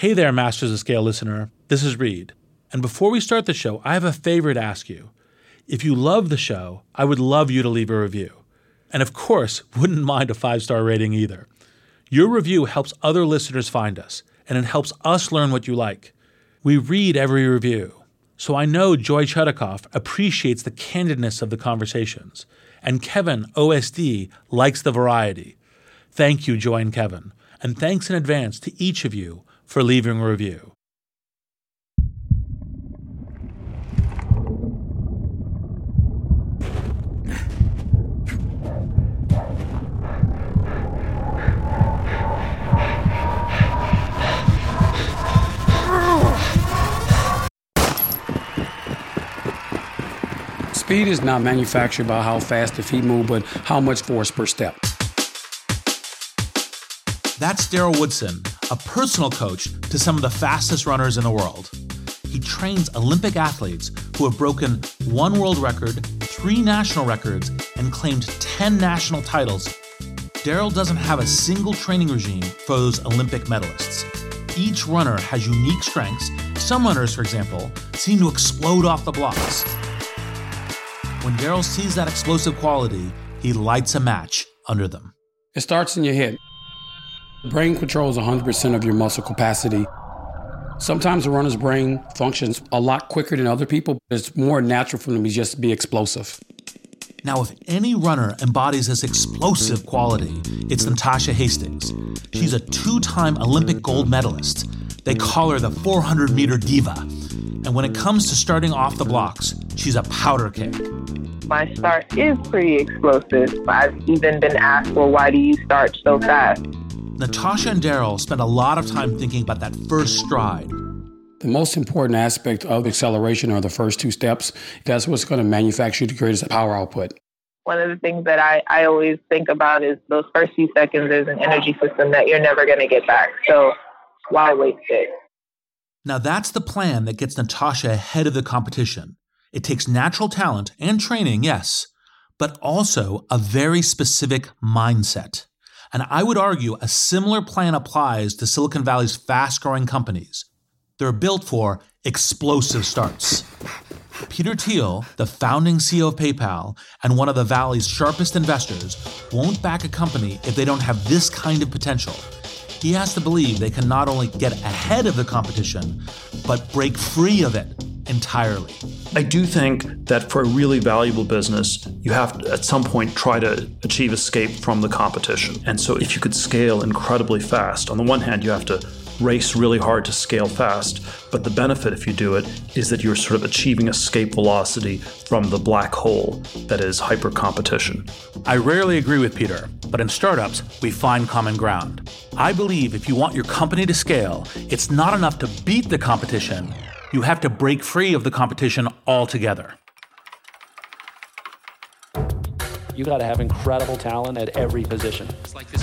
Hey there, Masters of Scale listener. This is Reid. And before we start the show, I have a favor to ask you. If you love the show, I would love you to leave a review. And of course, wouldn't mind a five star rating either. Your review helps other listeners find us, and it helps us learn what you like. We read every review. So I know Joy Chudikoff appreciates the candidness of the conversations, and Kevin OSD likes the variety. Thank you, Joy and Kevin, and thanks in advance to each of you for leaving a review. Speed is not manufactured by how fast the feet move, but how much force per step. That's Daryl Woodson, a personal coach to some of the fastest runners in the world. He trains Olympic athletes who have broken one world record, three national records, and claimed 10 national titles. Daryl doesn't have a single training regime for those Olympic medalists. Each runner has unique strengths. Some runners, for example, seem to explode off the blocks. When Daryl sees that explosive quality, he lights a match under them. It starts in your head. The brain controls 100% of your muscle capacity. Sometimes a runner's brain functions a lot quicker than other people. It's more natural for them to just be explosive. Now, if any runner embodies this explosive quality, it's Natasha Hastings. She's a two time Olympic gold medalist. They call her the 400 meter diva. And when it comes to starting off the blocks, she's a powder keg. My start is pretty explosive. I've even been asked, well, why do you start so fast? Natasha and Daryl spend a lot of time thinking about that first stride. The most important aspect of acceleration are the first two steps. That's what's going to manufacture the greatest power output. One of the things that I, I always think about is those first few seconds is an energy system that you're never going to get back. So why waste it? Now, that's the plan that gets Natasha ahead of the competition. It takes natural talent and training, yes, but also a very specific mindset. And I would argue a similar plan applies to Silicon Valley's fast growing companies. They're built for explosive starts. Peter Thiel, the founding CEO of PayPal and one of the Valley's sharpest investors, won't back a company if they don't have this kind of potential. He has to believe they can not only get ahead of the competition, but break free of it entirely. I do think that for a really valuable business, you have to at some point try to achieve escape from the competition. And so if you could scale incredibly fast, on the one hand, you have to race really hard to scale fast. But the benefit, if you do it, is that you're sort of achieving escape velocity from the black hole that is hyper competition. I rarely agree with Peter, but in startups, we find common ground. I believe if you want your company to scale, it's not enough to beat the competition, you have to break free of the competition altogether. You got to have incredible talent at every position. It's like this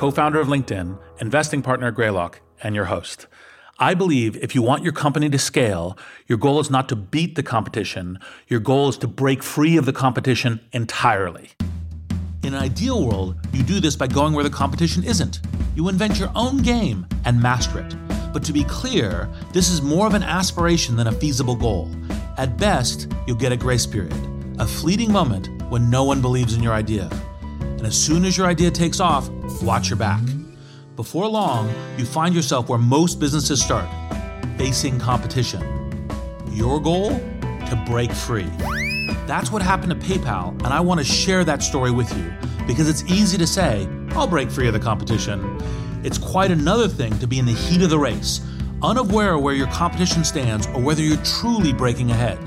co founder of LinkedIn, investing partner Greylock, and your host. I believe if you want your company to scale, your goal is not to beat the competition, your goal is to break free of the competition entirely. In an ideal world, you do this by going where the competition isn't. You invent your own game and master it. But to be clear, this is more of an aspiration than a feasible goal. At best, you'll get a grace period, a fleeting moment when no one believes in your idea. And as soon as your idea takes off, watch your back. Before long, you find yourself where most businesses start facing competition. Your goal? To break free. That's what happened to PayPal, and I want to share that story with you because it's easy to say, I'll break free of the competition. It's quite another thing to be in the heat of the race, unaware of where your competition stands or whether you're truly breaking ahead.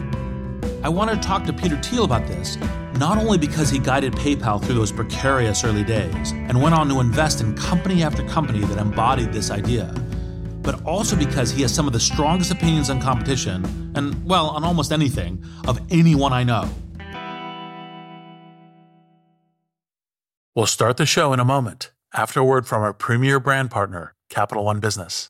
I wanted to talk to Peter Thiel about this, not only because he guided PayPal through those precarious early days and went on to invest in company after company that embodied this idea, but also because he has some of the strongest opinions on competition, and, well, on almost anything, of anyone I know. We'll start the show in a moment after a word from our premier brand partner, Capital One Business.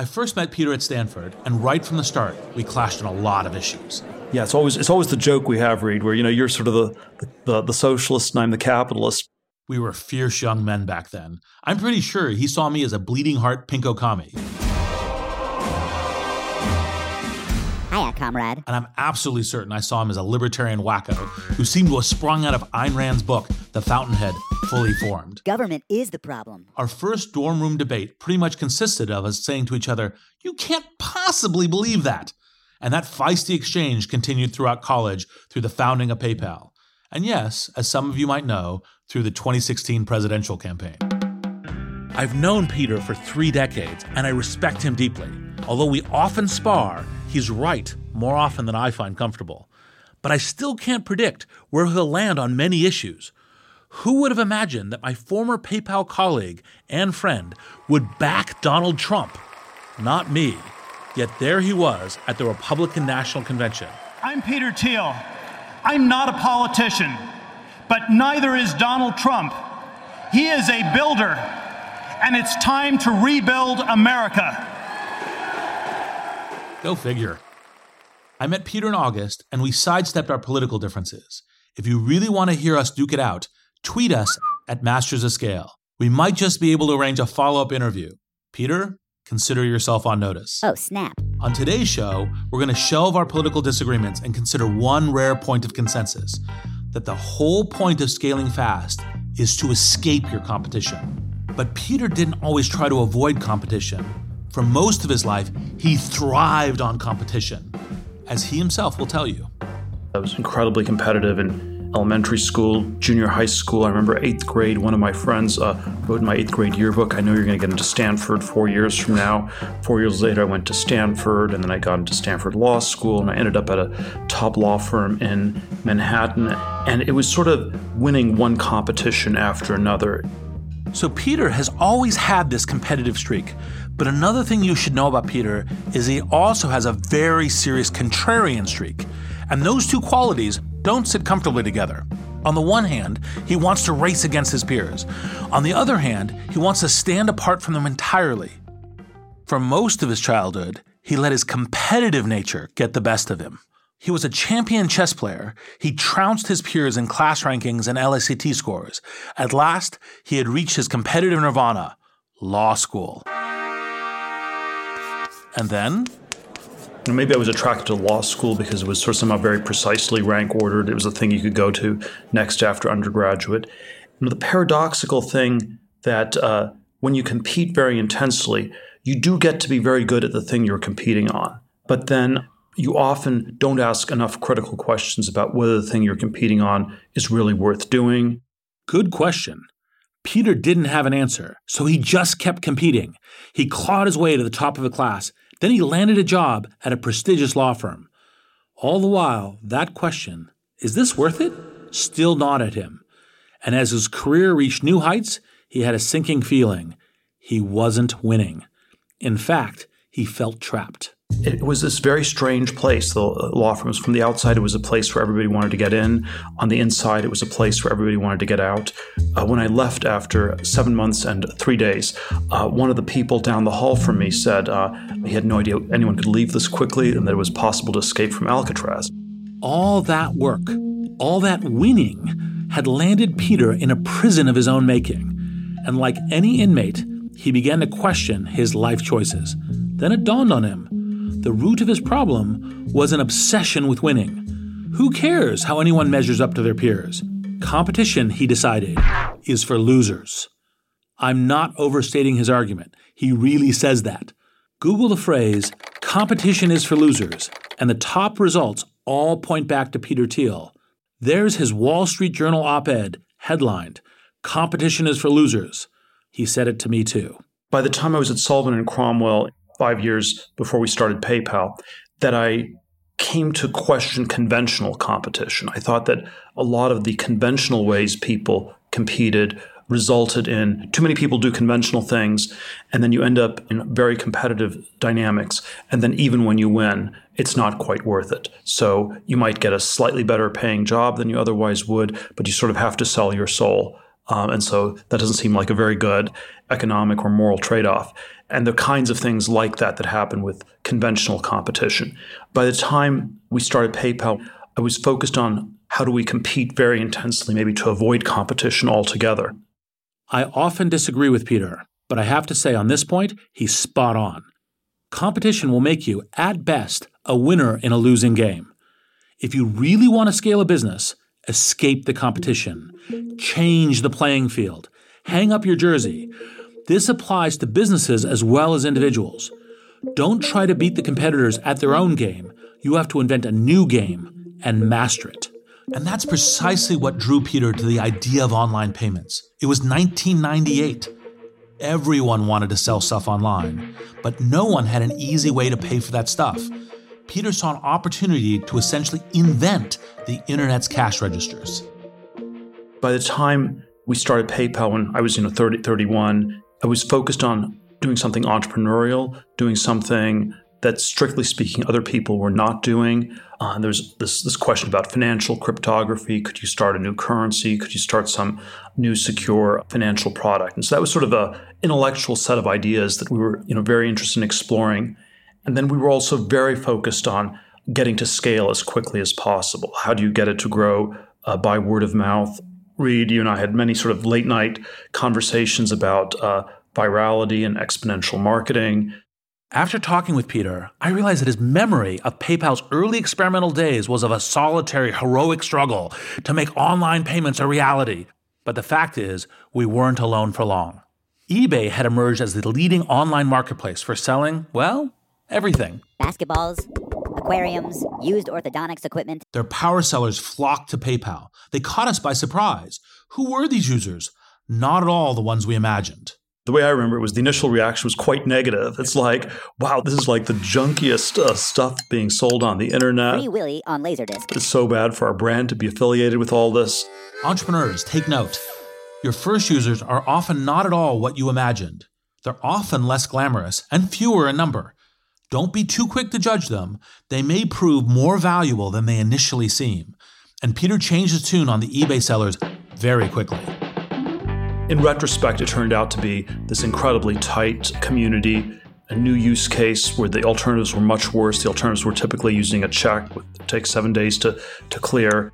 I first met Peter at Stanford, and right from the start, we clashed on a lot of issues. Yeah, it's always it's always the joke we have, Reid, where you know you're sort of the the, the socialist and I'm the capitalist. We were fierce young men back then. I'm pretty sure he saw me as a bleeding heart pinko commie. Comrade. And I'm absolutely certain I saw him as a libertarian wacko who seemed to have sprung out of Ayn Rand's book, The Fountainhead, fully formed. Government is the problem. Our first dorm room debate pretty much consisted of us saying to each other, You can't possibly believe that. And that feisty exchange continued throughout college through the founding of PayPal. And yes, as some of you might know, through the 2016 presidential campaign. I've known Peter for three decades, and I respect him deeply. Although we often spar, he's right more often than I find comfortable. But I still can't predict where he'll land on many issues. Who would have imagined that my former PayPal colleague and friend would back Donald Trump? Not me. Yet there he was at the Republican National Convention. I'm Peter Thiel. I'm not a politician, but neither is Donald Trump. He is a builder, and it's time to rebuild America. Go figure. I met Peter in August, and we sidestepped our political differences. If you really want to hear us duke it out, tweet us at Masters of Scale. We might just be able to arrange a follow up interview. Peter, consider yourself on notice. Oh, snap. On today's show, we're going to shelve our political disagreements and consider one rare point of consensus that the whole point of scaling fast is to escape your competition. But Peter didn't always try to avoid competition. For most of his life, he thrived on competition, as he himself will tell you. I was incredibly competitive in elementary school, junior high school. I remember eighth grade, one of my friends uh, wrote in my eighth grade yearbook, I know you're going to get into Stanford four years from now. Four years later, I went to Stanford, and then I got into Stanford Law School, and I ended up at a top law firm in Manhattan. And it was sort of winning one competition after another. So Peter has always had this competitive streak. But another thing you should know about Peter is he also has a very serious contrarian streak. And those two qualities don't sit comfortably together. On the one hand, he wants to race against his peers. On the other hand, he wants to stand apart from them entirely. For most of his childhood, he let his competitive nature get the best of him. He was a champion chess player. He trounced his peers in class rankings and LSAT scores. At last, he had reached his competitive nirvana law school. And then maybe I was attracted to law school because it was sort of somehow very precisely rank ordered. It was a thing you could go to next after undergraduate. And the paradoxical thing that uh, when you compete very intensely, you do get to be very good at the thing you're competing on. But then you often don't ask enough critical questions about whether the thing you're competing on is really worth doing. Good question. Peter didn't have an answer, so he just kept competing. He clawed his way to the top of the class. Then he landed a job at a prestigious law firm. All the while, that question, is this worth it? still gnawed at him. And as his career reached new heights, he had a sinking feeling he wasn't winning. In fact, he felt trapped it was this very strange place, the law firms. From the outside, it was a place where everybody wanted to get in. On the inside, it was a place where everybody wanted to get out. Uh, when I left after seven months and three days, uh, one of the people down the hall from me said uh, he had no idea anyone could leave this quickly and that it was possible to escape from Alcatraz. All that work, all that winning, had landed Peter in a prison of his own making. And like any inmate, he began to question his life choices. Then it dawned on him the root of his problem was an obsession with winning. Who cares how anyone measures up to their peers? Competition, he decided, is for losers. I'm not overstating his argument. He really says that. Google the phrase, competition is for losers, and the top results all point back to Peter Thiel. There's his Wall Street Journal op ed, headlined, Competition is for Losers. He said it to me too. By the time I was at Sullivan and Cromwell, five years before we started PayPal that I came to question conventional competition. I thought that a lot of the conventional ways people competed resulted in too many people do conventional things, and then you end up in very competitive dynamics. And then even when you win, it's not quite worth it. So you might get a slightly better paying job than you otherwise would, but you sort of have to sell your soul. Um, and so that doesn't seem like a very good economic or moral trade off and the kinds of things like that that happen with conventional competition. By the time we started PayPal, I was focused on how do we compete very intensely, maybe to avoid competition altogether. I often disagree with Peter, but I have to say on this point, he's spot on. Competition will make you, at best, a winner in a losing game. If you really want to scale a business, escape the competition, change the playing field, hang up your jersey, this applies to businesses as well as individuals. Don't try to beat the competitors at their own game. You have to invent a new game and master it. And that's precisely what drew Peter to the idea of online payments. It was 1998. Everyone wanted to sell stuff online, but no one had an easy way to pay for that stuff. Peter saw an opportunity to essentially invent the internet's cash registers. By the time we started PayPal when I was, you know, 30, 31, I was focused on doing something entrepreneurial, doing something that, strictly speaking, other people were not doing. Uh, there's this, this question about financial cryptography. Could you start a new currency? Could you start some new secure financial product? And so that was sort of a intellectual set of ideas that we were, you know, very interested in exploring. And then we were also very focused on getting to scale as quickly as possible. How do you get it to grow uh, by word of mouth? Reid, you and I had many sort of late night conversations about uh, virality and exponential marketing. After talking with Peter, I realized that his memory of PayPal's early experimental days was of a solitary, heroic struggle to make online payments a reality. But the fact is, we weren't alone for long. eBay had emerged as the leading online marketplace for selling, well, everything basketballs, aquariums, used orthodontics equipment. Their power sellers flocked to PayPal. They caught us by surprise. Who were these users? Not at all the ones we imagined. The way I remember it was the initial reaction was quite negative. It's like, wow, this is like the junkiest uh, stuff being sold on the internet. Free Willy on Laserdisc. It's so bad for our brand to be affiliated with all this. Entrepreneurs, take note. Your first users are often not at all what you imagined. They're often less glamorous and fewer in number. Don't be too quick to judge them. They may prove more valuable than they initially seem. And Peter changed his tune on the eBay sellers very quickly. In retrospect, it turned out to be this incredibly tight community, a new use case where the alternatives were much worse. The alternatives were typically using a check, it takes seven days to, to clear.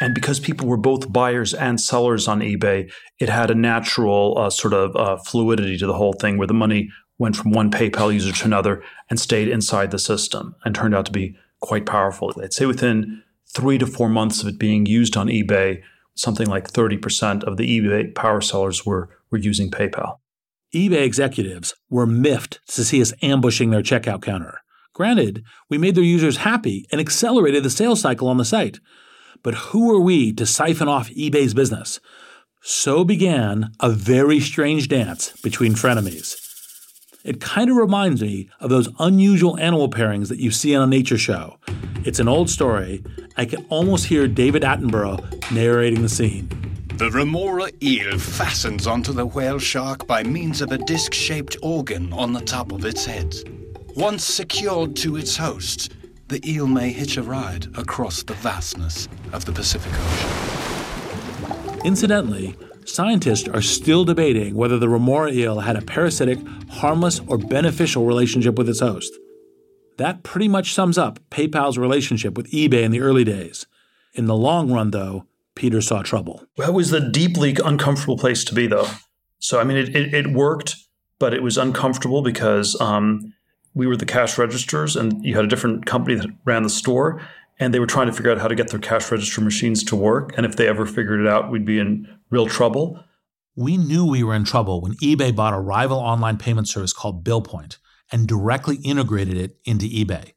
And because people were both buyers and sellers on eBay, it had a natural uh, sort of uh, fluidity to the whole thing where the money went from one PayPal user to another and stayed inside the system and turned out to be quite powerful. I'd say within three to four months of it being used on eBay, something like 30% of the eBay power sellers were, were using PayPal. eBay executives were miffed to see us ambushing their checkout counter. Granted, we made their users happy and accelerated the sales cycle on the site. But who are we to siphon off eBay's business? So began a very strange dance between frenemies. It kind of reminds me of those unusual animal pairings that you see on a nature show. It's an old story. I can almost hear David Attenborough narrating the scene. The remora eel fastens onto the whale shark by means of a disc shaped organ on the top of its head. Once secured to its host, the eel may hitch a ride across the vastness of the Pacific Ocean. Incidentally, scientists are still debating whether the remora eel had a parasitic, harmless, or beneficial relationship with its host. That pretty much sums up PayPal's relationship with eBay in the early days. In the long run, though, Peter saw trouble. It was a deeply uncomfortable place to be, though. So, I mean, it, it, it worked, but it was uncomfortable because um, we were the cash registers and you had a different company that ran the store and they were trying to figure out how to get their cash register machines to work. And if they ever figured it out, we'd be in real trouble. We knew we were in trouble when eBay bought a rival online payment service called BillPoint and directly integrated it into eBay.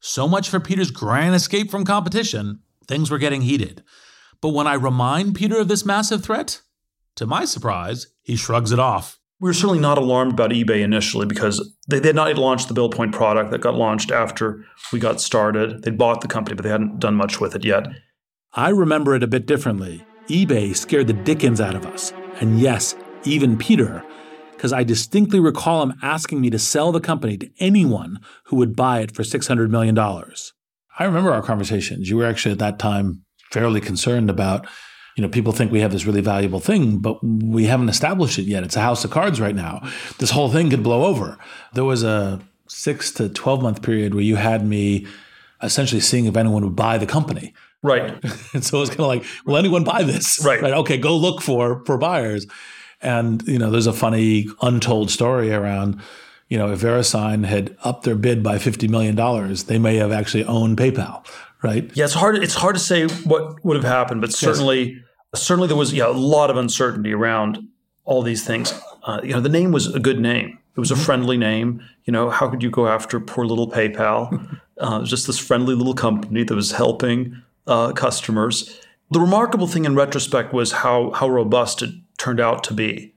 So much for Peter's grand escape from competition, things were getting heated. But when I remind Peter of this massive threat, to my surprise, he shrugs it off. We were certainly not alarmed about eBay initially because they, they had not launched the BillPoint product that got launched after we got started. They'd bought the company, but they hadn't done much with it yet. I remember it a bit differently. eBay scared the dickens out of us. And yes, even Peter, because I distinctly recall him asking me to sell the company to anyone who would buy it for $600 million. I remember our conversations. You were actually at that time fairly concerned about, you know, people think we have this really valuable thing, but we haven't established it yet. It's a house of cards right now. This whole thing could blow over. There was a six to 12 month period where you had me essentially seeing if anyone would buy the company. Right. and so it's kind of like, will anyone buy this? Right. Right. Okay, go look for for buyers. And you know, there's a funny untold story around, you know, if VeriSign had upped their bid by fifty million dollars, they may have actually owned PayPal. Right. Yeah, it's hard. It's hard to say what would have happened, but certainly, yes. Certainly there was yeah a lot of uncertainty around all these things. Uh, you know, the name was a good name. It was a Mm-hmm. friendly name. You know, how could you go after poor little PayPal? uh, just this friendly little company that was helping uh, customers. The remarkable thing in retrospect was how how robust it turned out to be.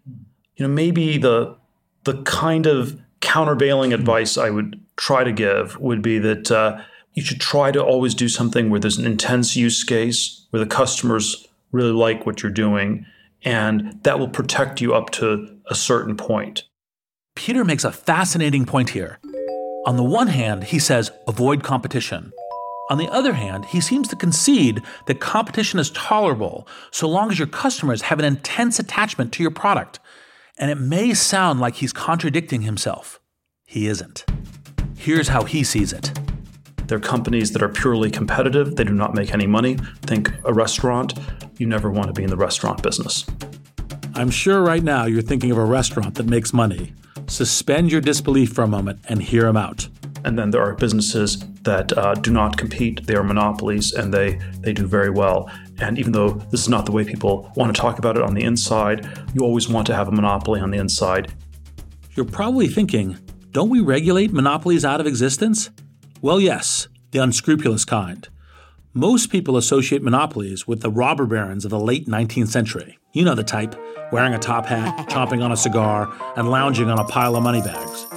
You know, maybe the the kind of countervailing advice I would try to give would be that uh, you should try to always do something where there's an intense use case, where the customers really like what you're doing, and that will protect you up to a certain point. Peter makes a fascinating point here. On the one hand, he says avoid competition. On the other hand, he seems to concede that competition is tolerable so long as your customers have an intense attachment to your product. And it may sound like he's contradicting himself. He isn't. Here's how he sees it. They're companies that are purely competitive. They do not make any money. Think a restaurant. You never want to be in the restaurant business. I'm sure right now you're thinking of a restaurant that makes money. Suspend your disbelief for a moment and hear them out. And then there are businesses that uh, do not compete. They are monopolies and they, they do very well. And even though this is not the way people want to talk about it on the inside, you always want to have a monopoly on the inside. You're probably thinking, don't we regulate monopolies out of existence? Well, yes, the unscrupulous kind. Most people associate monopolies with the robber barons of the late 19th century. You know the type, wearing a top hat, chomping on a cigar, and lounging on a pile of money bags.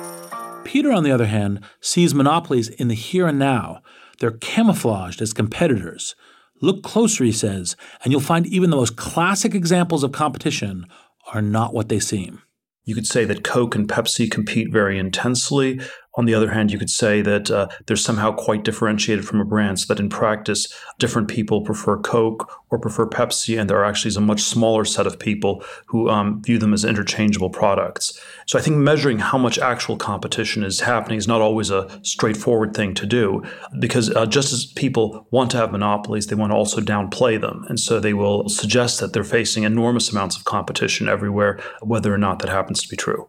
Peter, on the other hand, sees monopolies in the here and now. They're camouflaged as competitors. Look closer, he says, and you'll find even the most classic examples of competition are not what they seem. You could say that Coke and Pepsi compete very intensely. On the other hand, you could say that uh, they're somehow quite differentiated from a brand, so that in practice, different people prefer Coke or prefer Pepsi, and there are actually is a much smaller set of people who um, view them as interchangeable products. So I think measuring how much actual competition is happening is not always a straightforward thing to do, because uh, just as people want to have monopolies, they want to also downplay them. And so they will suggest that they're facing enormous amounts of competition everywhere, whether or not that happens to be true.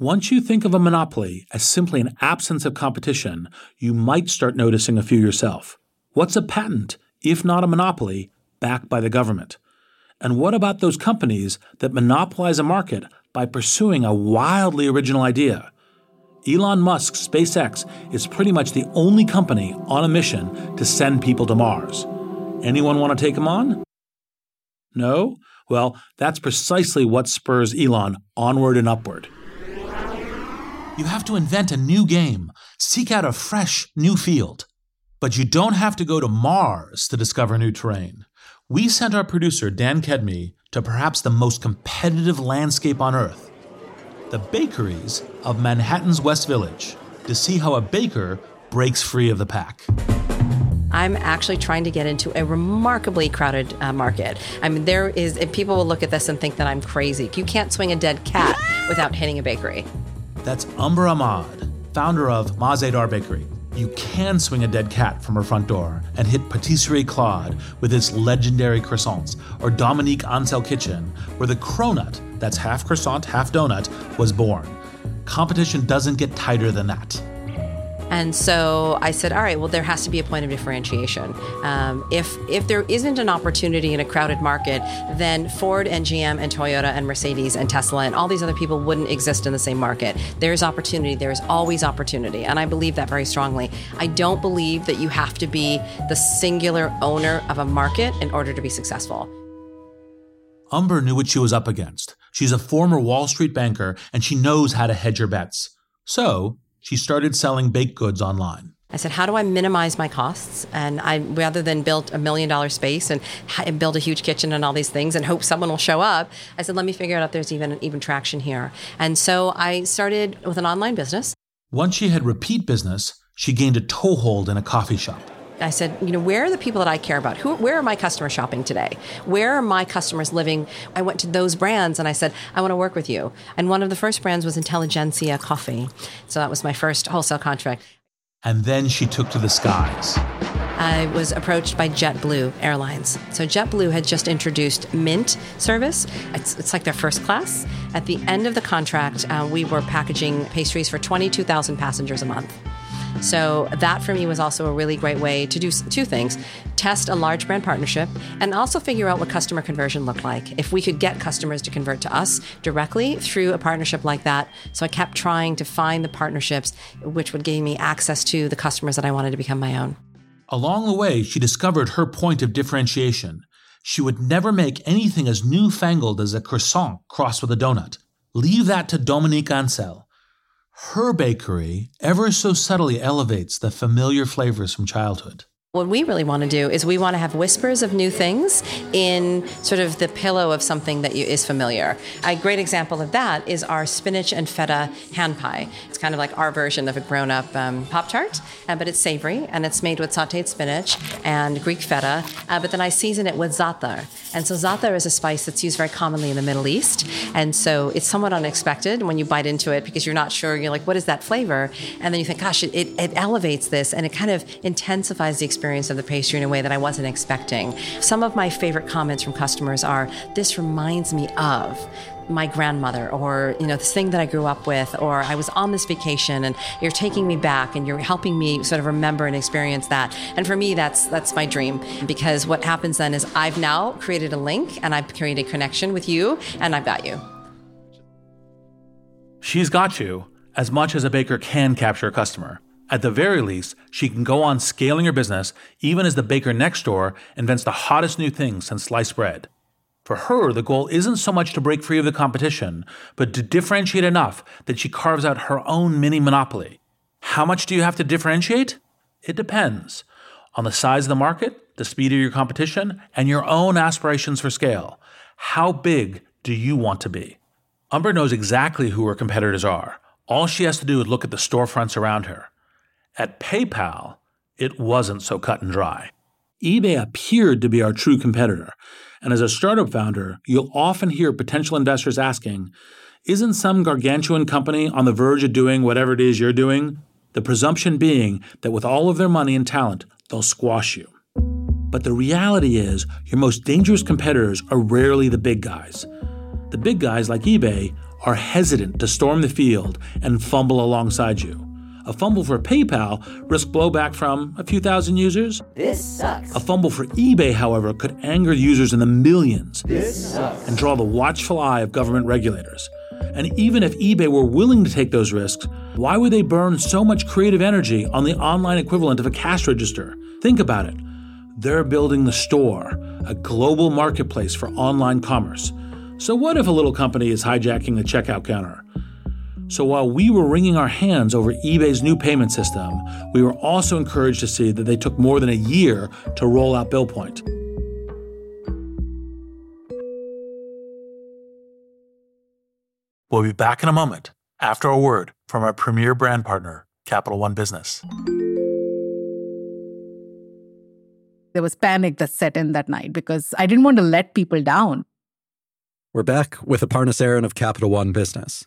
Once you think of a monopoly as simply an absence of competition, you might start noticing a few yourself. What's a patent, if not a monopoly, backed by the government? And what about those companies that monopolize a market by pursuing a wildly original idea? Elon Musk's SpaceX is pretty much the only company on a mission to send people to Mars. Anyone want to take him on? No? Well, that's precisely what spurs Elon onward and upward. You have to invent a new game, seek out a fresh, new field. But you don't have to go to Mars to discover new terrain. We sent our producer, Dan Kedmi, to perhaps the most competitive landscape on Earth the bakeries of Manhattan's West Village to see how a baker breaks free of the pack. I'm actually trying to get into a remarkably crowded uh, market. I mean, there is, people will look at this and think that I'm crazy. You can't swing a dead cat without hitting a bakery. That's Umber Ahmad, founder of Mah-Ze-Dahr Bakery. You can swing a dead cat from her front door and hit Patisserie Claude with its legendary croissants, or Dominique Ansel Kitchen, where the cronut, that's half croissant, half donut, was born. Competition doesn't get tighter than that. And so I said, all right, well, there has to be a point of differentiation. Um, if if there isn't an opportunity in a crowded market, then Ford and GM and Toyota and Mercedes and Tesla and all these other people wouldn't exist in the same market. There's opportunity. There is always opportunity, and I believe that very strongly. I don't believe that you have to be the singular owner of a market in order to be successful. Umber knew what she was up against. She's a former Wall Street banker, and she knows how to hedge her bets. So she started selling baked goods online. I said, how do I minimize my costs? And I, rather than build a million dollar space and, and build a huge kitchen and all these things and hope someone will show up, I said, let me figure out if there's even even traction here. And so I started with an online business. Once she had repeat business, she gained a toehold in a coffee shop. I said, you know, where are the people that I care about? Who, where are my customers shopping today? Where are my customers living? I went to those brands and I said, I want to work with you. And one of the first brands was Intelligentsia Coffee. So that was my first wholesale contract. And then she took to the skies. I was approached by JetBlue Airlines. So JetBlue had just introduced Mint service. It's, it's like their first class. At the end of the contract, uh, we were packaging pastries for 22,000 passengers a month. So that for me was also a really great way to do two things test a large brand partnership and also figure out what customer conversion looked like. If we could get customers to convert to us directly through a partnership like that. So I kept trying to find the partnerships which would give me access to the customers that I wanted to become my own. Along the way, she discovered her point of differentiation. She would never make anything as newfangled as a croissant crossed with a donut. Leave that to Dominique Ansel her bakery ever so subtly elevates the familiar flavors from childhood. What we really want to do is we want to have whispers of new things in sort of the pillow of something that you, is familiar. A great example of that is our spinach and feta hand pie. It's kind of like our version of a grown up um, Pop Tart, uh, but it's savory and it's made with sauteed spinach and Greek feta. Uh, but then I season it with za'atar. And so za'atar is a spice that's used very commonly in the Middle East. And so it's somewhat unexpected when you bite into it because you're not sure. You're like, what is that flavor? And then you think, gosh, it, it, it elevates this and it kind of intensifies the experience experience of the pastry in a way that I wasn't expecting. Some of my favorite comments from customers are, This reminds me of my grandmother or you know this thing that i grew up with or i was on this vacation and you're taking me back and you're helping me sort of remember and experience that. And for me that's that's my dream because what happens then is i've now created a link and i've created a connection with you and i've got you. She's got you as much as a baker can capture a customer at the very least, she can go on scaling her business even as the baker next door invents the hottest new thing since sliced bread. For her, the goal isn't so much to break free of the competition, but to differentiate enough that she carves out her own mini monopoly. How much do you have to differentiate? It depends on the size of the market, the speed of your competition, and your own aspirations for scale. How big do you want to be? Umber knows exactly who her competitors are. All she has to do is look at the storefronts around her. At PayPal, it wasn't so cut and dry. eBay appeared to be our true competitor. And as a startup founder, you'll often hear potential investors asking, Isn't some gargantuan company on the verge of doing whatever it is you're doing? The presumption being that with all of their money and talent, they'll squash you. But the reality is, your most dangerous competitors are rarely the big guys. The big guys, like eBay, are hesitant to storm the field and fumble alongside you. A fumble for PayPal risks blowback from a few thousand users. This sucks. A fumble for eBay, however, could anger users in the millions This sucks. and draw the watchful eye of government regulators. And even if eBay were willing to take those risks, why would they burn so much creative energy on the online equivalent of a cash register? Think about it. They're building the store, a global marketplace for online commerce. So, what if a little company is hijacking the checkout counter? So, while we were wringing our hands over eBay's new payment system, we were also encouraged to see that they took more than a year to roll out BillPoint. We'll be back in a moment after a word from our premier brand partner, Capital One Business. There was panic that set in that night because I didn't want to let people down. We're back with Aparna Saran of Capital One Business.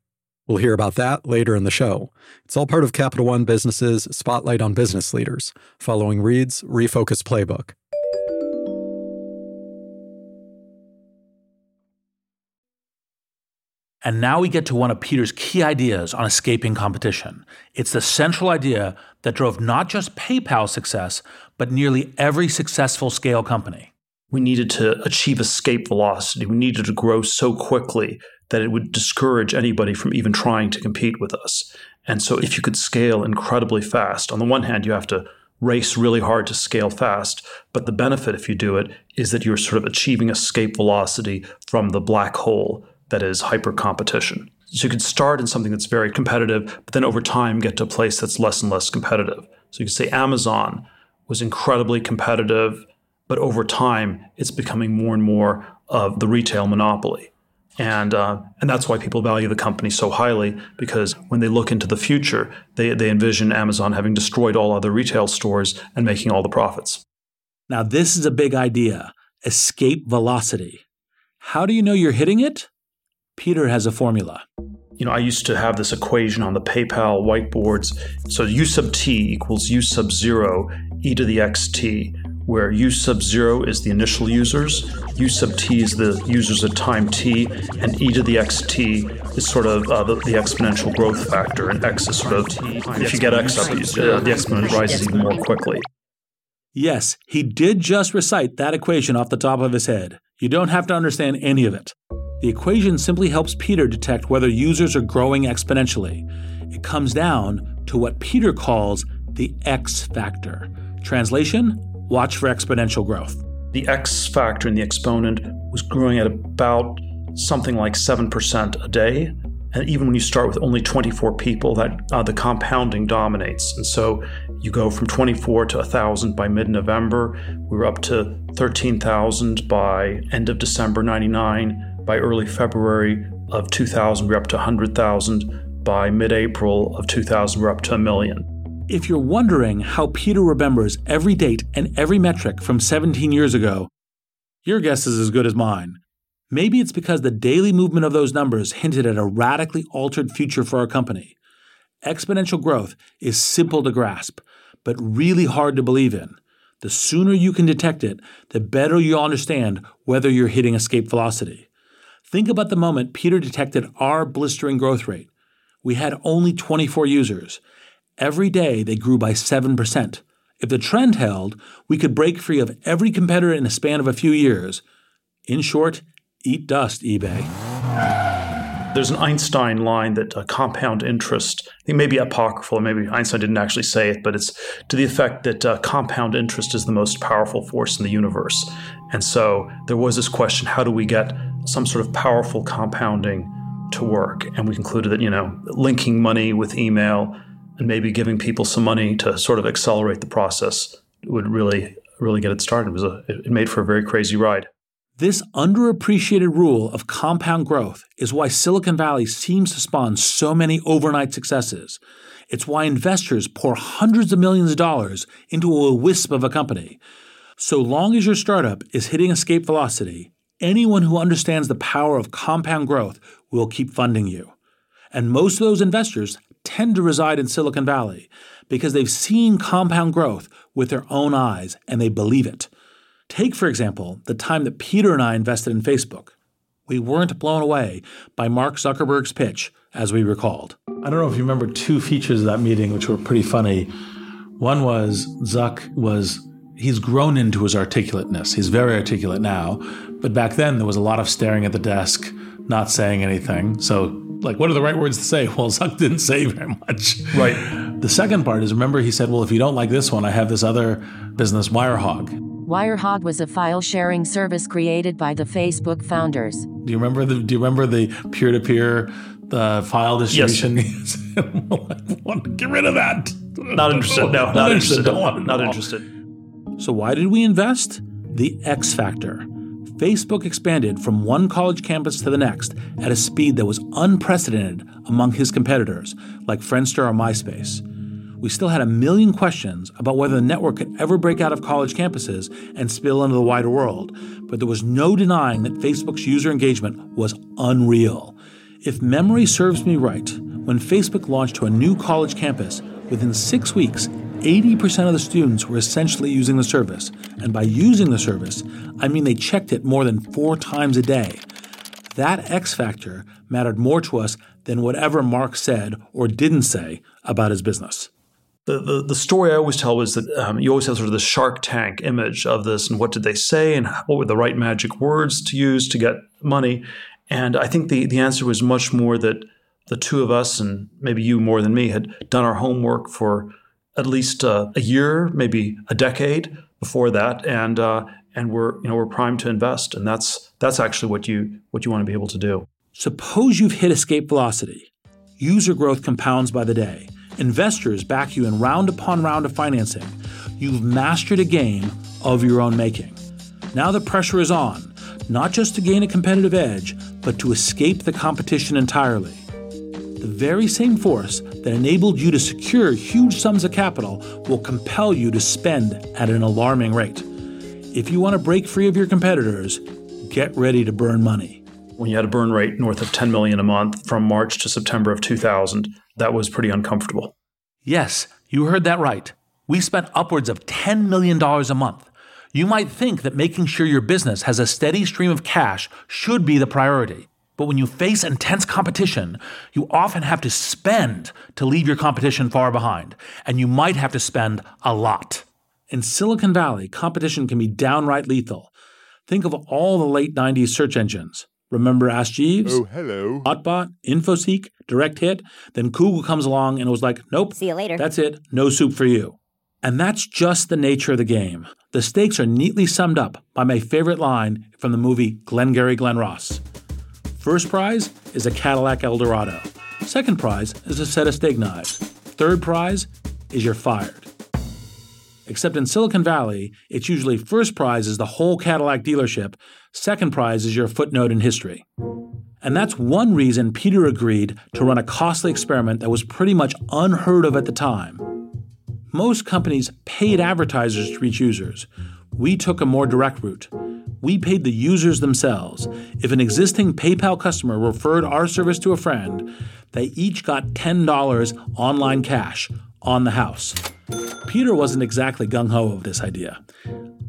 We'll hear about that later in the show. It's all part of Capital One Business's Spotlight on Business Leaders, following Reid's Refocus Playbook. And now we get to one of Peter's key ideas on escaping competition. It's the central idea that drove not just PayPal's success, but nearly every successful scale company. We needed to achieve escape velocity. We needed to grow so quickly that it would discourage anybody from even trying to compete with us. And so, if you could scale incredibly fast, on the one hand, you have to race really hard to scale fast. But the benefit, if you do it, is that you're sort of achieving escape velocity from the black hole that is hyper competition. So you could start in something that's very competitive, but then over time get to a place that's less and less competitive. So you could say Amazon was incredibly competitive, but over time it's becoming more and more of the retail monopoly. And, uh, and that's why people value the company so highly because when they look into the future, they, they envision Amazon having destroyed all other retail stores and making all the profits. Now, this is a big idea escape velocity. How do you know you're hitting it? Peter has a formula. You know, I used to have this equation on the PayPal whiteboards. So U sub t equals U sub zero e to the xt, where U sub zero is the initial users, U sub t is the users at time t, and e to the xt is sort of uh, the, the, exponential growth factor, and x is sort of, if you get x up, uh, the exponent rises even more quickly. Yes, he did just recite that equation off the top of his head. You don't have to understand any of it. The equation simply helps Peter detect whether users are growing exponentially. It comes down to what Peter calls the X factor. Translation watch for exponential growth. The X factor in the exponent was growing at about something like 7% a day. And even when you start with only 24 people, that uh, the compounding dominates. And so you go from 24 to 1,000 by mid-November. We were up to 13,000 by end of December 99 by early February of 2000, we're up to 100,000. By mid April of 2000, we're up to a million. If you're wondering how Peter remembers every date and every metric from 17 years ago, your guess is as good as mine. Maybe it's because the daily movement of those numbers hinted at a radically altered future for our company. Exponential growth is simple to grasp, but really hard to believe in. The sooner you can detect it, the better you'll understand whether you're hitting escape velocity. Think about the moment Peter detected our blistering growth rate. We had only 24 users. Every day they grew by 7%. If the trend held, we could break free of every competitor in a span of a few years. In short, eat dust, eBay. There's an Einstein line that uh, compound interest, I think maybe apocryphal, maybe Einstein didn't actually say it, but it's to the effect that uh, compound interest is the most powerful force in the universe. And so there was this question how do we get some sort of powerful compounding to work? And we concluded that, you know, linking money with email and maybe giving people some money to sort of accelerate the process would really, really get it started. It, was a, it made for a very crazy ride. This underappreciated rule of compound growth is why Silicon Valley seems to spawn so many overnight successes. It's why investors pour hundreds of millions of dollars into a wisp of a company. So long as your startup is hitting escape velocity, anyone who understands the power of compound growth will keep funding you. And most of those investors tend to reside in Silicon Valley because they've seen compound growth with their own eyes and they believe it. Take, for example, the time that Peter and I invested in Facebook. We weren't blown away by Mark Zuckerberg's pitch, as we recalled. I don't know if you remember two features of that meeting, which were pretty funny. One was Zuck was, he's grown into his articulateness. He's very articulate now. But back then, there was a lot of staring at the desk, not saying anything. So, like, what are the right words to say? Well, Zuck didn't say very much. Right. The second part is remember, he said, well, if you don't like this one, I have this other business, Wirehog. Wirehog was a file sharing service created by the Facebook founders. Do you remember the Do you remember the peer to peer the file distribution? Yes. Get rid of that. Not interested. No, not, not interested. Don't want Not interested. So why did we invest? The X factor. Facebook expanded from one college campus to the next at a speed that was unprecedented among his competitors, like Friendster or MySpace we still had a million questions about whether the network could ever break out of college campuses and spill into the wider world, but there was no denying that Facebook's user engagement was unreal. If memory serves me right, when Facebook launched to a new college campus, within six weeks, 80% of the students were essentially using the service. And by using the service, I mean they checked it more than four times a day. That X factor mattered more to us than whatever Mark said or didn't say about his business the, the, the story I always tell is that um, you always have sort of the Shark Tank image of this and what did they say and what were the right magic words to use to get money. And I think the, the answer was much more that the two of us, and maybe you more than me, had done our homework for at least uh, a year, maybe a decade before that, and uh, and we're you know we're primed to invest, and that's that's actually what you what you want to be able to do. Suppose you've hit escape velocity. User growth compounds by the day Investors back you in round upon round of financing. You've mastered a game of your own making. Now the pressure is on, not just to gain a competitive edge, but to escape the competition entirely. The very same force that enabled you to secure huge sums of capital will compel you to spend at an alarming rate. If you want to break free of your competitors, get ready to burn money. When you had a burn rate north of 10 million a month from March to September of 2000, that was pretty uncomfortable. Yes, you heard that right. We spent upwards of $10 million a month. You might think that making sure your business has a steady stream of cash should be the priority. But when you face intense competition, you often have to spend to leave your competition far behind, and you might have to spend a lot. In Silicon Valley, competition can be downright lethal. Think of all the late 90s search engines Remember Ask Jeeves? Oh, hello. Hotbot, InfoSeek, Direct Hit. Then Google comes along and it was like, nope. See you later. That's it. No soup for you. And that's just the nature of the game. The stakes are neatly summed up by my favorite line from the movie Glengarry Glen Ross. First prize is a Cadillac Eldorado. Second prize is a set of steak knives. Third prize is you're fired. Except in Silicon Valley, it's usually first prize is the whole Cadillac dealership, second prize is your footnote in history. And that's one reason Peter agreed to run a costly experiment that was pretty much unheard of at the time. Most companies paid advertisers to reach users. We took a more direct route. We paid the users themselves. If an existing PayPal customer referred our service to a friend, they each got $10 online cash on the house. Peter wasn't exactly gung ho of this idea.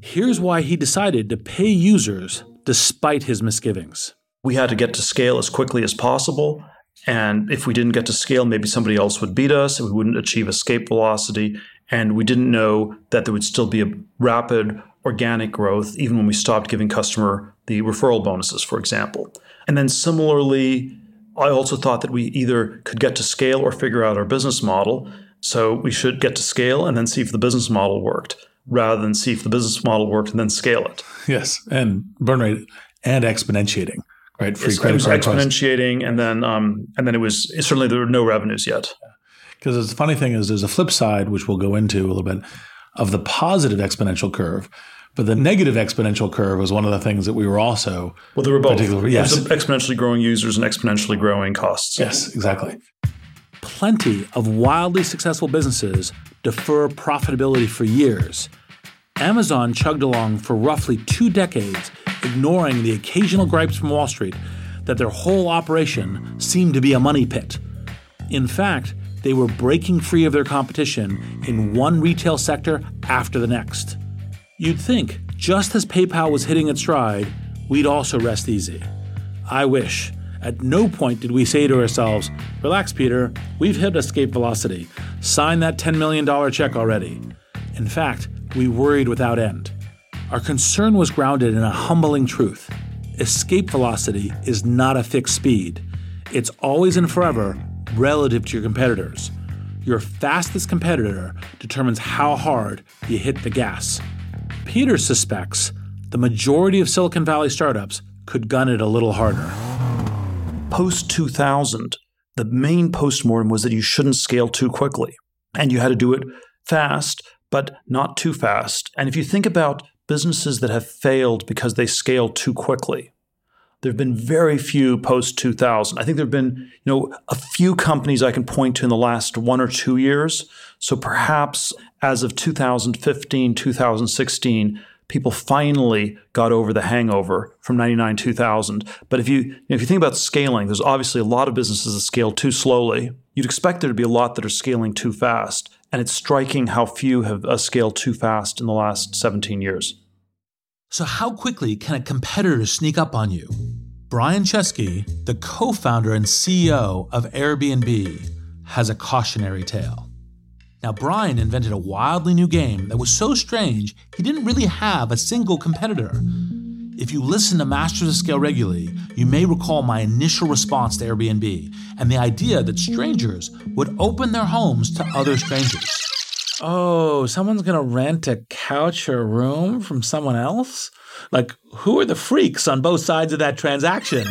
Here's why he decided to pay users despite his misgivings. We had to get to scale as quickly as possible. And if we didn't get to scale, maybe somebody else would beat us and we wouldn't achieve escape velocity. And we didn't know that there would still be a rapid organic growth, even when we stopped giving customer the referral bonuses, for example. And then similarly, I also thought that we either could get to scale or figure out our business model. So we should get to scale and then see if the business model worked rather than see if the business model worked and then scale it. Yes. And burn rate and exponentiating, right? Free credit card exponentiating. And then, um, and then it was certainly there were no revenues yet. Because the funny thing is, there's a flip side, which we'll go into a little bit, of the positive exponential curve. But the negative exponential curve was one of the things that we were also well, there were both. Yes, exponentially growing users and exponentially growing costs. Yes, exactly. Plenty of wildly successful businesses defer profitability for years. Amazon chugged along for roughly two decades, ignoring the occasional gripes from Wall Street that their whole operation seemed to be a money pit. In fact, they were breaking free of their competition in one retail sector after the next. You'd think, just as PayPal was hitting its stride, we'd also rest easy. I wish. At no point did we say to ourselves, Relax, Peter, we've hit escape velocity. Sign that $10 million check already. In fact, we worried without end. Our concern was grounded in a humbling truth escape velocity is not a fixed speed, it's always and forever relative to your competitors. Your fastest competitor determines how hard you hit the gas. Peter suspects the majority of Silicon Valley startups could gun it a little harder. Post 2000, the main postmortem was that you shouldn't scale too quickly. And you had to do it fast, but not too fast. And if you think about businesses that have failed because they scale too quickly, there have been very few post 2000. I think there have been, you know, a few companies I can point to in the last one or two years. So perhaps as of 2015, 2016, people finally got over the hangover from 99 2000 but if you, if you think about scaling there's obviously a lot of businesses that scale too slowly you'd expect there to be a lot that are scaling too fast and it's striking how few have uh, scaled too fast in the last 17 years so, how quickly can a competitor sneak up on you? Brian Chesky, the co founder and CEO of Airbnb, has a cautionary tale. Now, Brian invented a wildly new game that was so strange he didn't really have a single competitor. If you listen to Masters of Scale regularly, you may recall my initial response to Airbnb and the idea that strangers would open their homes to other strangers. Oh, someone's going to rent a couch or room from someone else? Like, who are the freaks on both sides of that transaction?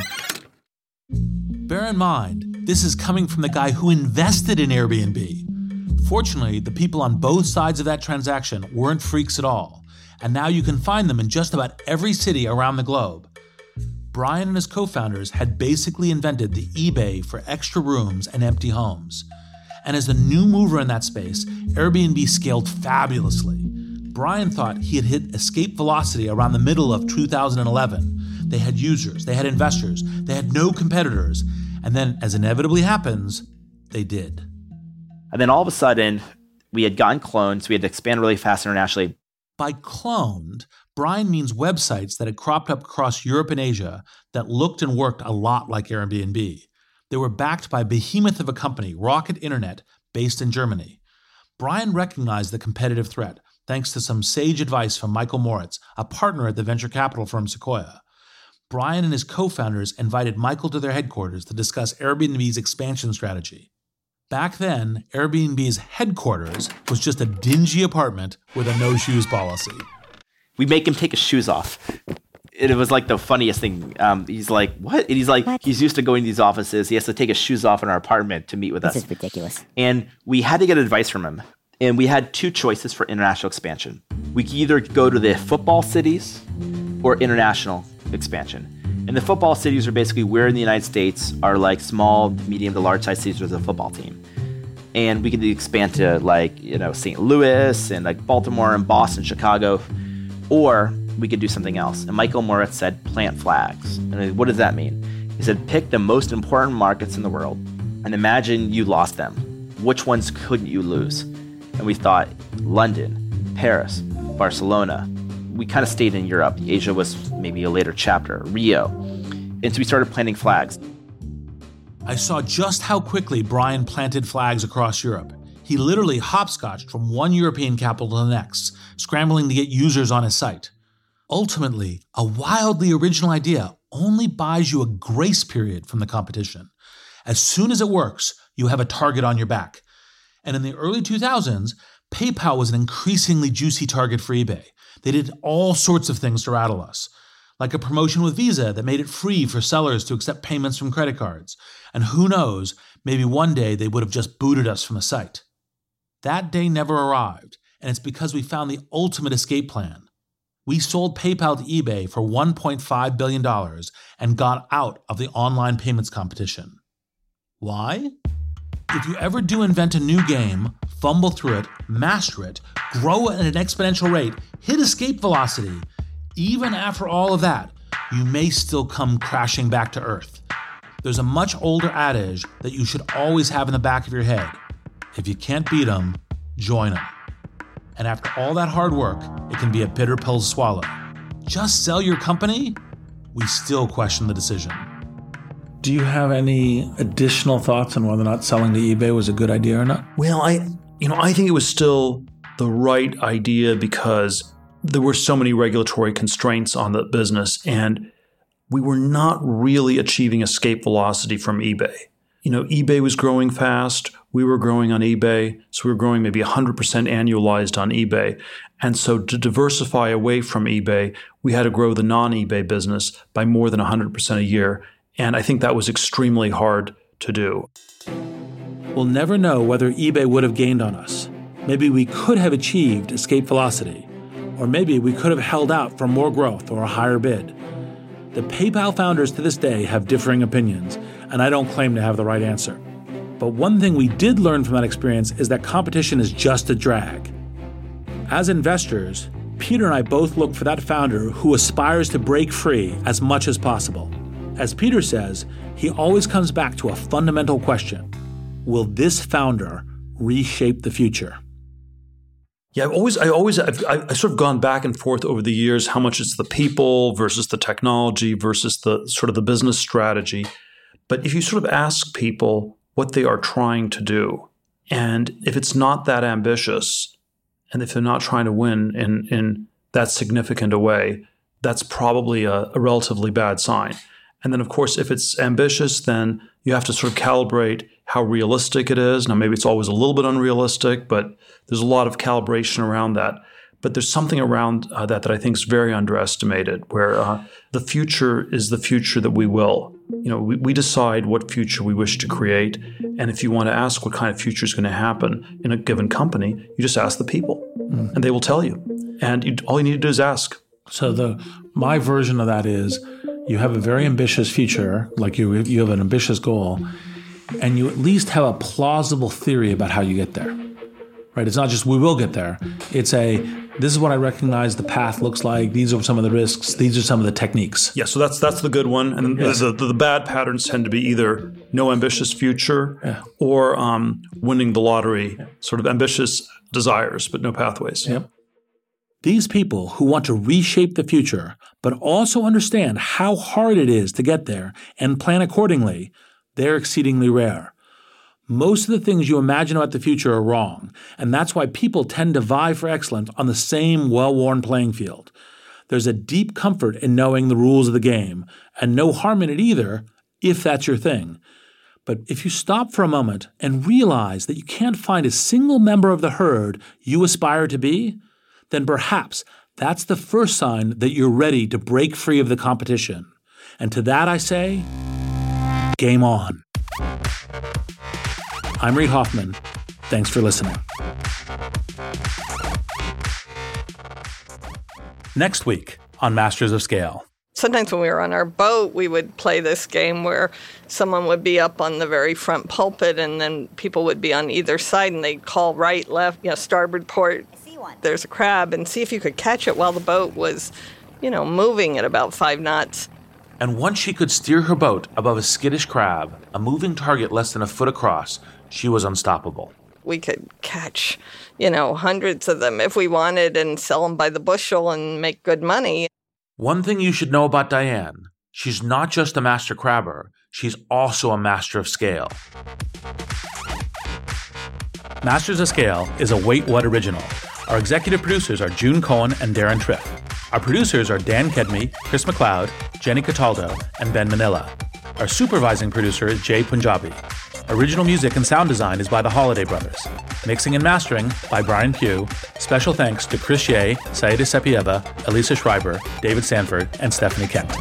Bear in mind, this is coming from the guy who invested in Airbnb. Fortunately, the people on both sides of that transaction weren't freaks at all, and now you can find them in just about every city around the globe. Brian and his co founders had basically invented the eBay for extra rooms and empty homes. And as the new mover in that space, Airbnb scaled fabulously. Brian thought he had hit escape velocity around the middle of 2011. They had users, they had investors, they had no competitors. And then, as inevitably happens, they did. And then all of a sudden, we had gotten cloned, so we had to expand really fast internationally. By cloned, Brian means websites that had cropped up across Europe and Asia that looked and worked a lot like Airbnb. They were backed by a behemoth of a company, Rocket Internet, based in Germany. Brian recognized the competitive threat thanks to some sage advice from Michael Moritz, a partner at the venture capital firm Sequoia. Brian and his co founders invited Michael to their headquarters to discuss Airbnb's expansion strategy. Back then, Airbnb's headquarters was just a dingy apartment with a no shoes policy. We make him take his shoes off it was like the funniest thing. Um, he's like, what? And he's like, what? he's used to going to these offices. He has to take his shoes off in our apartment to meet with this us. This is ridiculous. And we had to get advice from him. And we had two choices for international expansion. We could either go to the football cities or international expansion. And the football cities are basically where in the United States are like small, medium to large size cities with a football team. And we could expand to like, you know, St. Louis and like Baltimore and Boston, Chicago. Or we could do something else. And Michael Moritz said, plant flags. And what does that mean? He said, pick the most important markets in the world and imagine you lost them. Which ones couldn't you lose? And we thought, London, Paris, Barcelona. We kind of stayed in Europe. Asia was maybe a later chapter, Rio. And so we started planting flags. I saw just how quickly Brian planted flags across Europe. He literally hopscotched from one European capital to the next, scrambling to get users on his site. Ultimately, a wildly original idea only buys you a grace period from the competition. As soon as it works, you have a target on your back. And in the early 2000s, PayPal was an increasingly juicy target for eBay. They did all sorts of things to rattle us, like a promotion with Visa that made it free for sellers to accept payments from credit cards. And who knows, maybe one day they would have just booted us from the site. That day never arrived, and it's because we found the ultimate escape plan. We sold PayPal to eBay for $1.5 billion and got out of the online payments competition. Why? If you ever do invent a new game, fumble through it, master it, grow at an exponential rate, hit escape velocity, even after all of that, you may still come crashing back to Earth. There's a much older adage that you should always have in the back of your head. If you can't beat them, join them. And after all that hard work, it can be a bitter pill to swallow. Just sell your company? We still question the decision. Do you have any additional thoughts on whether or not selling to eBay was a good idea or not? Well, I you know, I think it was still the right idea because there were so many regulatory constraints on the business and we were not really achieving escape velocity from eBay. You know, eBay was growing fast, we were growing on eBay, so we were growing maybe 100% annualized on eBay. And so to diversify away from eBay, we had to grow the non-eBay business by more than 100% a year and I think that was extremely hard to do. We'll never know whether eBay would have gained on us. Maybe we could have achieved escape velocity, or maybe we could have held out for more growth or a higher bid. The PayPal founders to this day have differing opinions, and I don't claim to have the right answer. But one thing we did learn from that experience is that competition is just a drag. As investors, Peter and I both look for that founder who aspires to break free as much as possible. As Peter says, he always comes back to a fundamental question Will this founder reshape the future? Yeah, I've always, I always, I've, I've, sort of gone back and forth over the years how much it's the people versus the technology versus the sort of the business strategy. But if you sort of ask people what they are trying to do, and if it's not that ambitious, and if they're not trying to win in in that significant a way, that's probably a, a relatively bad sign. And then, of course, if it's ambitious, then you have to sort of calibrate how realistic it is. Now, maybe it's always a little bit unrealistic, but there's a lot of calibration around that. But there's something around uh, that that I think is very underestimated, where uh, the future is the future that we will. You know, we, we decide what future we wish to create. And if you want to ask what kind of future is going to happen in a given company, you just ask the people, mm. and they will tell you. And you, all you need to do is ask. So the my version of that is you have a very ambitious future, like you you have an ambitious goal, and you at least have a plausible theory about how you get there. Right? It's not just we will get there. It's a this is what I recognize the path looks like. These are some of the risks. These are some of the techniques. Yeah, so that's that's the good one. And yeah. the, the, the, bad patterns tend to be either no ambitious future yeah. or um, winning the lottery, yeah. sort of ambitious desires but no pathways. Yep. These people who want to reshape the future, but also understand how hard it is to get there and plan accordingly, they're exceedingly rare. Most of the things you imagine about the future are wrong, and that's why people tend to vie for excellence on the same well worn playing field. There's a deep comfort in knowing the rules of the game, and no harm in it either, if that's your thing. But if you stop for a moment and realize that you can't find a single member of the herd you aspire to be, then perhaps that's the first sign that you're ready to break free of the competition. And to that I say, game on. I'm Reid Hoffman. Thanks for listening. Next week on Masters of Scale. Sometimes when we were on our boat, we would play this game where someone would be up on the very front pulpit and then people would be on either side and they'd call right, left, you know, starboard port. There's a crab, and see if you could catch it while the boat was, you know, moving at about five knots. And once she could steer her boat above a skittish crab, a moving target less than a foot across, she was unstoppable. We could catch, you know, hundreds of them if we wanted and sell them by the bushel and make good money. One thing you should know about Diane she's not just a master crabber, she's also a master of scale. Masters of Scale is a Wait What original our executive producers are June Cohen and Deron Triff. Our producers are Dan Kedmey, Chris McLeod, Jenny Cataldo, and Ben Manila. Our supervising producer is Jay Punjabi. Original music and sound design is by the Holiday Brothers. Mixing and mastering by Brian Pugh. Special thanks to Chris Yeh, Saida Sapieva, Elisa Schreiber, David Sanford, and Stephanie Kent.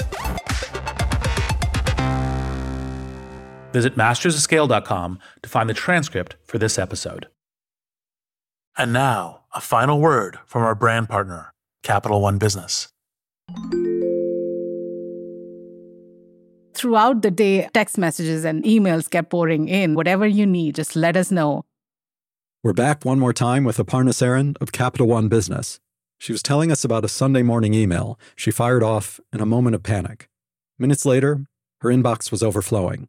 Visit mastersofscale.com to find the transcript for this episode. And now, a final word from our brand partner, Capital One Business. Throughout the day, text messages and emails kept pouring in. Whatever you need, just let us know. We're back one more time with Aparna Saran of Capital One Business. She was telling us about a Sunday morning email she fired off in a moment of panic. Minutes later, her inbox was overflowing.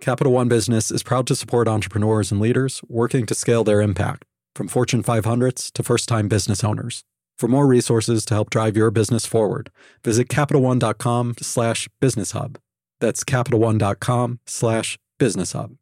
Capital One Business is proud to support entrepreneurs and leaders working to scale their impact, from Fortune 500s to first time business owners. For more resources to help drive your business forward, visit CapitalOne.com slash business hub. That's CapitalOne.com slash business hub.